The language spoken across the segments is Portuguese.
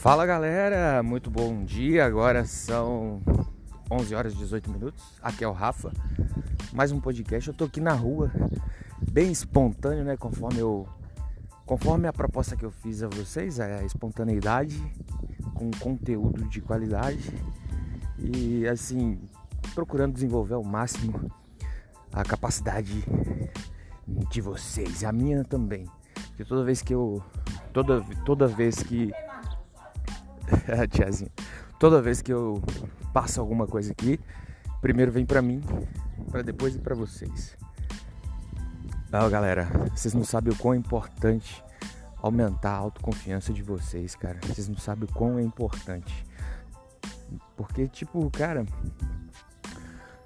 Fala galera, muito bom dia. Agora são 11 horas e 18 minutos. Aqui é o Rafa. Mais um podcast. Eu tô aqui na rua, bem espontâneo, né? Conforme eu conforme a proposta que eu fiz a vocês, é a espontaneidade com conteúdo de qualidade e assim, procurando desenvolver ao máximo a capacidade de vocês, a minha também. Que toda vez que eu toda toda vez que tiazinha. Toda vez que eu passo alguma coisa aqui, primeiro vem pra mim, para depois ir pra vocês. Ah, galera, vocês não sabem o quão é importante aumentar a autoconfiança de vocês, cara. Vocês não sabem o quão é importante. Porque, tipo, cara,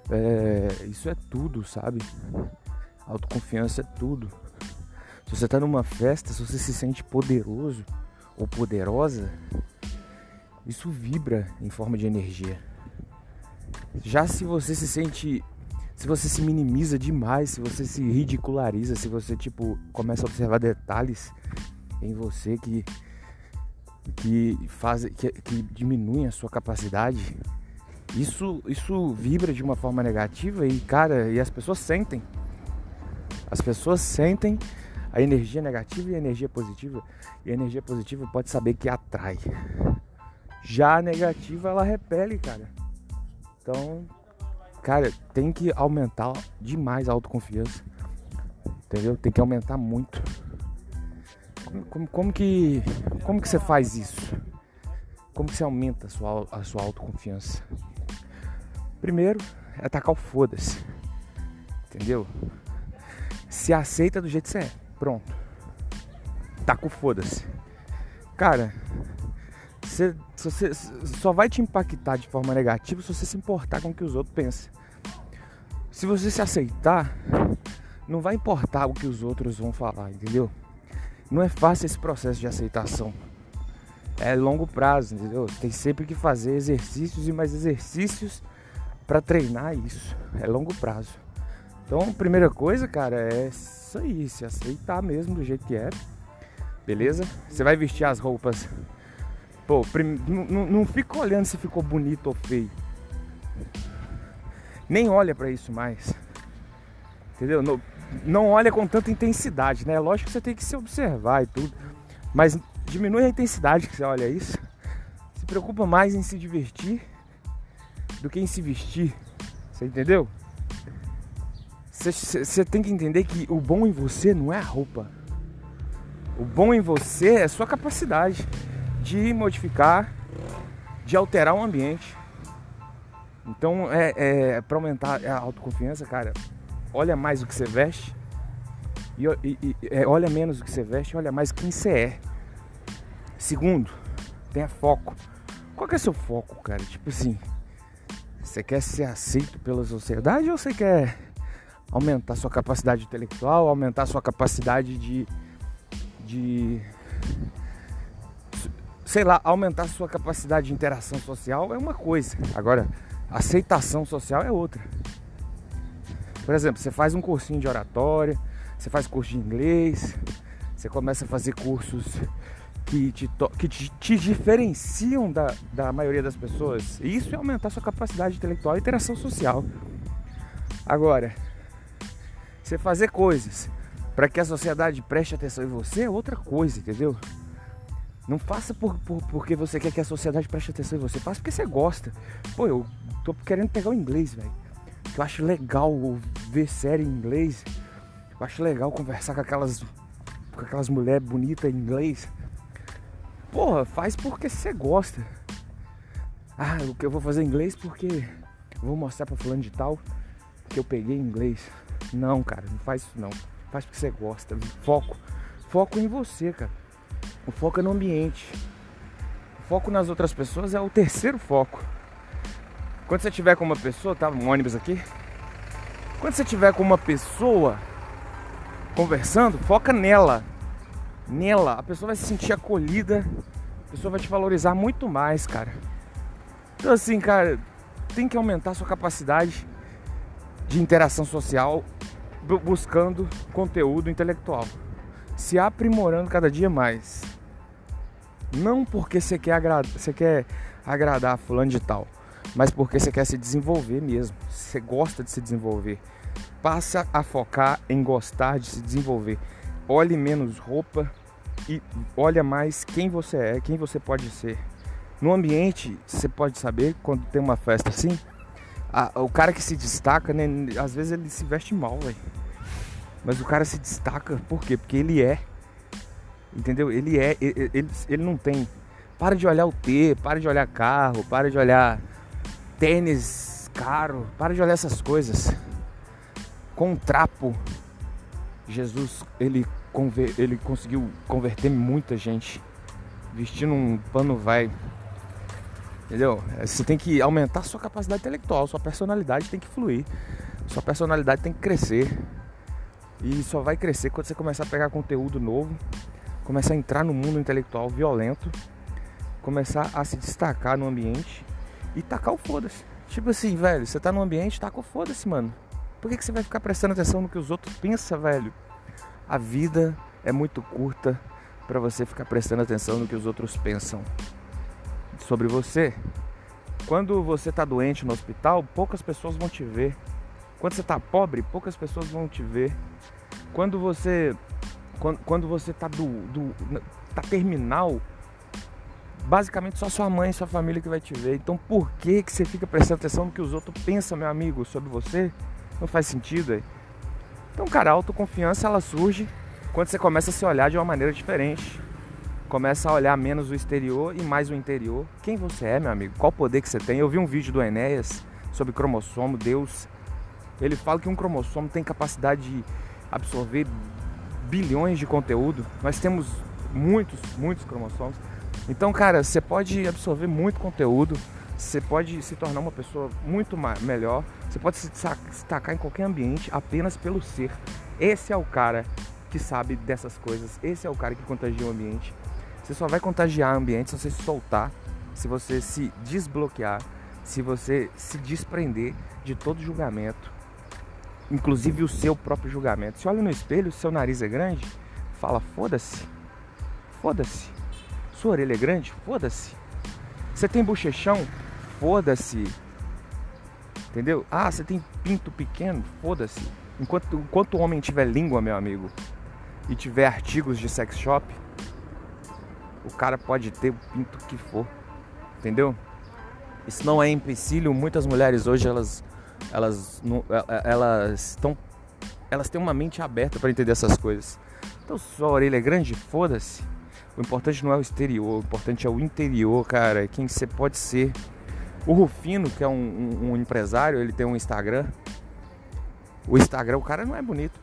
é, isso é tudo, sabe? Autoconfiança é tudo. Se você tá numa festa, se você se sente poderoso ou poderosa, isso vibra em forma de energia. Já se você se sente, se você se minimiza demais, se você se ridiculariza, se você tipo começa a observar detalhes em você que que faz que, que diminuem a sua capacidade, isso isso vibra de uma forma negativa e cara, e as pessoas sentem. As pessoas sentem a energia negativa e a energia positiva, e a energia positiva pode saber que atrai. Já a negativa ela repele, cara. Então, cara, tem que aumentar demais a autoconfiança. Entendeu? Tem que aumentar muito. Como, como, como, que como que você faz isso? Como que você aumenta a sua, a sua autoconfiança? Primeiro é atacar o foda-se. Entendeu? Se aceita do jeito que você é. Pronto. Taca o foda-se. Cara, você, você só vai te impactar de forma negativa se você se importar com o que os outros pensam. Se você se aceitar, não vai importar o que os outros vão falar, entendeu? Não é fácil esse processo de aceitação. É longo prazo, entendeu? Tem sempre que fazer exercícios e mais exercícios para treinar isso. É longo prazo. Então, primeira coisa, cara, é isso aí, se aceitar mesmo do jeito que é. Beleza? Você vai vestir as roupas Pô, prim... não, fica olhando se ficou bonito ou feio. Nem olha para isso mais. Entendeu? Não, não olha com tanta intensidade, né? Lógico que você tem que se observar e tudo. Mas diminui a intensidade que você olha isso. Se preocupa mais em se divertir do que em se vestir. Você entendeu? Você tem que entender que o bom em você não é a roupa. O bom em você é a sua capacidade de modificar, de alterar o ambiente. Então, é, é para aumentar a autoconfiança, cara, olha mais o que você veste e, e, e é, olha menos o que você veste, olha mais quem você é. Segundo, tenha foco. Qual que é seu foco, cara? Tipo assim, você quer ser aceito pela sociedade ou você quer aumentar sua capacidade intelectual, aumentar sua capacidade de, de sei lá, aumentar sua capacidade de interação social é uma coisa. Agora, aceitação social é outra. Por exemplo, você faz um cursinho de oratória, você faz curso de inglês, você começa a fazer cursos que te, que te, te diferenciam da, da maioria das pessoas. Isso é aumentar sua capacidade intelectual e interação social. Agora, você fazer coisas para que a sociedade preste atenção em você é outra coisa, entendeu? Não faça por, por, porque você quer que a sociedade preste atenção em você. Faça porque você gosta. Pô, eu tô querendo pegar o inglês, velho. Eu acho legal ver série em inglês. Eu acho legal conversar com aquelas com aquelas mulheres bonitas em inglês. Porra, faz porque você gosta. Ah, o que eu vou fazer em inglês porque vou mostrar para fulano de tal que eu peguei em inglês. Não, cara, não faz isso não. Faz porque você gosta. Foco. Foco em você, cara. O foco é no ambiente. O foco nas outras pessoas é o terceiro foco. Quando você tiver com uma pessoa, tá um ônibus aqui. Quando você tiver com uma pessoa conversando, foca nela. Nela, a pessoa vai se sentir acolhida, a pessoa vai te valorizar muito mais, cara. Então assim, cara, tem que aumentar sua capacidade de interação social buscando conteúdo intelectual, se aprimorando cada dia mais. Não porque você quer, agrada, você quer agradar fulano de tal, mas porque você quer se desenvolver mesmo. Você gosta de se desenvolver. Passa a focar em gostar de se desenvolver. Olhe menos roupa e olha mais quem você é, quem você pode ser. No ambiente, você pode saber quando tem uma festa assim, a, o cara que se destaca, né, às vezes ele se veste mal, velho. Mas o cara se destaca por quê? Porque ele é. Entendeu? Ele é, ele, ele, ele não tem. Para de olhar o T, para de olhar carro, para de olhar tênis caro, para de olhar essas coisas. Com um trapo, Jesus, ele, ele conseguiu converter muita gente. Vestindo um pano vai. Entendeu? Você tem que aumentar sua capacidade intelectual, sua personalidade tem que fluir. Sua personalidade tem que crescer. E só vai crescer quando você começar a pegar conteúdo novo, começar a entrar no mundo intelectual violento, começar a se destacar no ambiente e tacar o foda-se. Tipo assim, velho, você tá no ambiente, taca o foda-se, mano. Por que, que você vai ficar prestando atenção no que os outros pensam, velho? A vida é muito curta para você ficar prestando atenção no que os outros pensam sobre você. Quando você tá doente no hospital, poucas pessoas vão te ver. Quando você tá pobre, poucas pessoas vão te ver. Quando você quando, quando você tá do, do tá terminal, basicamente só sua mãe e sua família que vai te ver. Então por que que você fica prestando atenção no que os outros pensam, meu amigo, sobre você? Não faz sentido aí. Então, cara, a autoconfiança ela surge quando você começa a se olhar de uma maneira diferente. Começa a olhar menos o exterior e mais o interior. Quem você é, meu amigo? Qual poder que você tem? Eu vi um vídeo do Enéas sobre cromossomo, Deus. Ele fala que um cromossomo tem capacidade de absorver bilhões de conteúdo. Nós temos muitos, muitos cromossomos. Então, cara, você pode absorver muito conteúdo, você pode se tornar uma pessoa muito melhor, você pode se destacar em qualquer ambiente apenas pelo ser. Esse é o cara que sabe dessas coisas, esse é o cara que contagia o ambiente. Você só vai contagiar o ambiente se você se soltar, se você se desbloquear, se você se desprender de todo julgamento, inclusive o seu próprio julgamento. Se olha no espelho, seu nariz é grande, fala foda-se, foda-se. Sua orelha é grande? Foda-se. Você tem bochechão? Foda-se. Entendeu? Ah, você tem pinto pequeno? Foda-se. Enquanto, enquanto o homem tiver língua, meu amigo, e tiver artigos de sex shop, o cara pode ter o pinto que for. Entendeu? Isso não é empecilho. Muitas mulheres hoje elas elas é, é, elas estão elas têm uma mente aberta para entender essas coisas. Então, sua orelha é grande, foda-se. O importante não é o exterior, o importante é o interior, cara. É quem você pode ser. O Rufino, que é um, um, um, empresário, ele tem um Instagram. O Instagram, o cara não é bonito.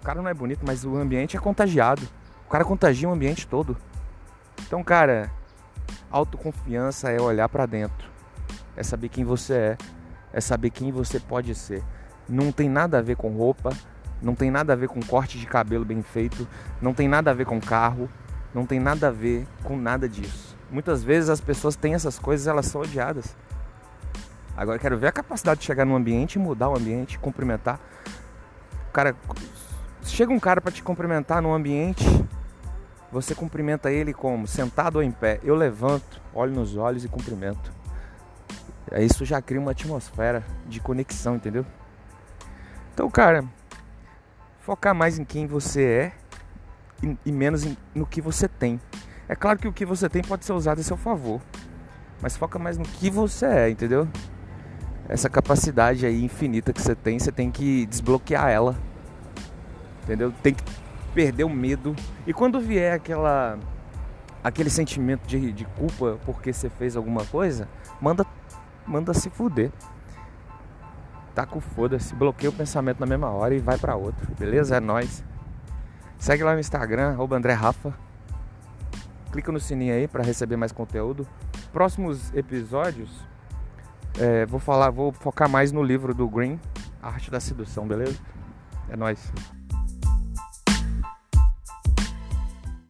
O cara não é bonito, mas o ambiente é contagiado. O cara contagia o ambiente todo. Então, cara, autoconfiança é olhar para dentro. É saber quem você é. É saber quem você pode ser. Não tem nada a ver com roupa, não tem nada a ver com corte de cabelo bem feito, não tem nada a ver com carro, não tem nada a ver com nada disso. Muitas vezes as pessoas têm essas coisas, elas são odiadas. Agora quero ver a capacidade de chegar num ambiente, mudar o ambiente, cumprimentar. Cara, chega um cara para te cumprimentar num ambiente, você cumprimenta ele como sentado ou em pé. Eu levanto, olho nos olhos e cumprimento. Isso já cria uma atmosfera de conexão, entendeu? Então, cara, focar mais em quem você é e, e menos em, no que você tem. É claro que o que você tem pode ser usado a seu favor, mas foca mais no que você é, entendeu? Essa capacidade aí infinita que você tem, você tem que desbloquear ela, entendeu? Tem que perder o medo. E quando vier aquela aquele sentimento de, de culpa porque você fez alguma coisa, manda manda se fuder. Tá com foda-se, bloqueia o pensamento na mesma hora e vai para outro, beleza? É nóis. Segue lá no Instagram, André Rafa. Clica no sininho aí para receber mais conteúdo. Próximos episódios, é, vou falar, vou focar mais no livro do Green, Arte da Sedução, beleza? É nóis.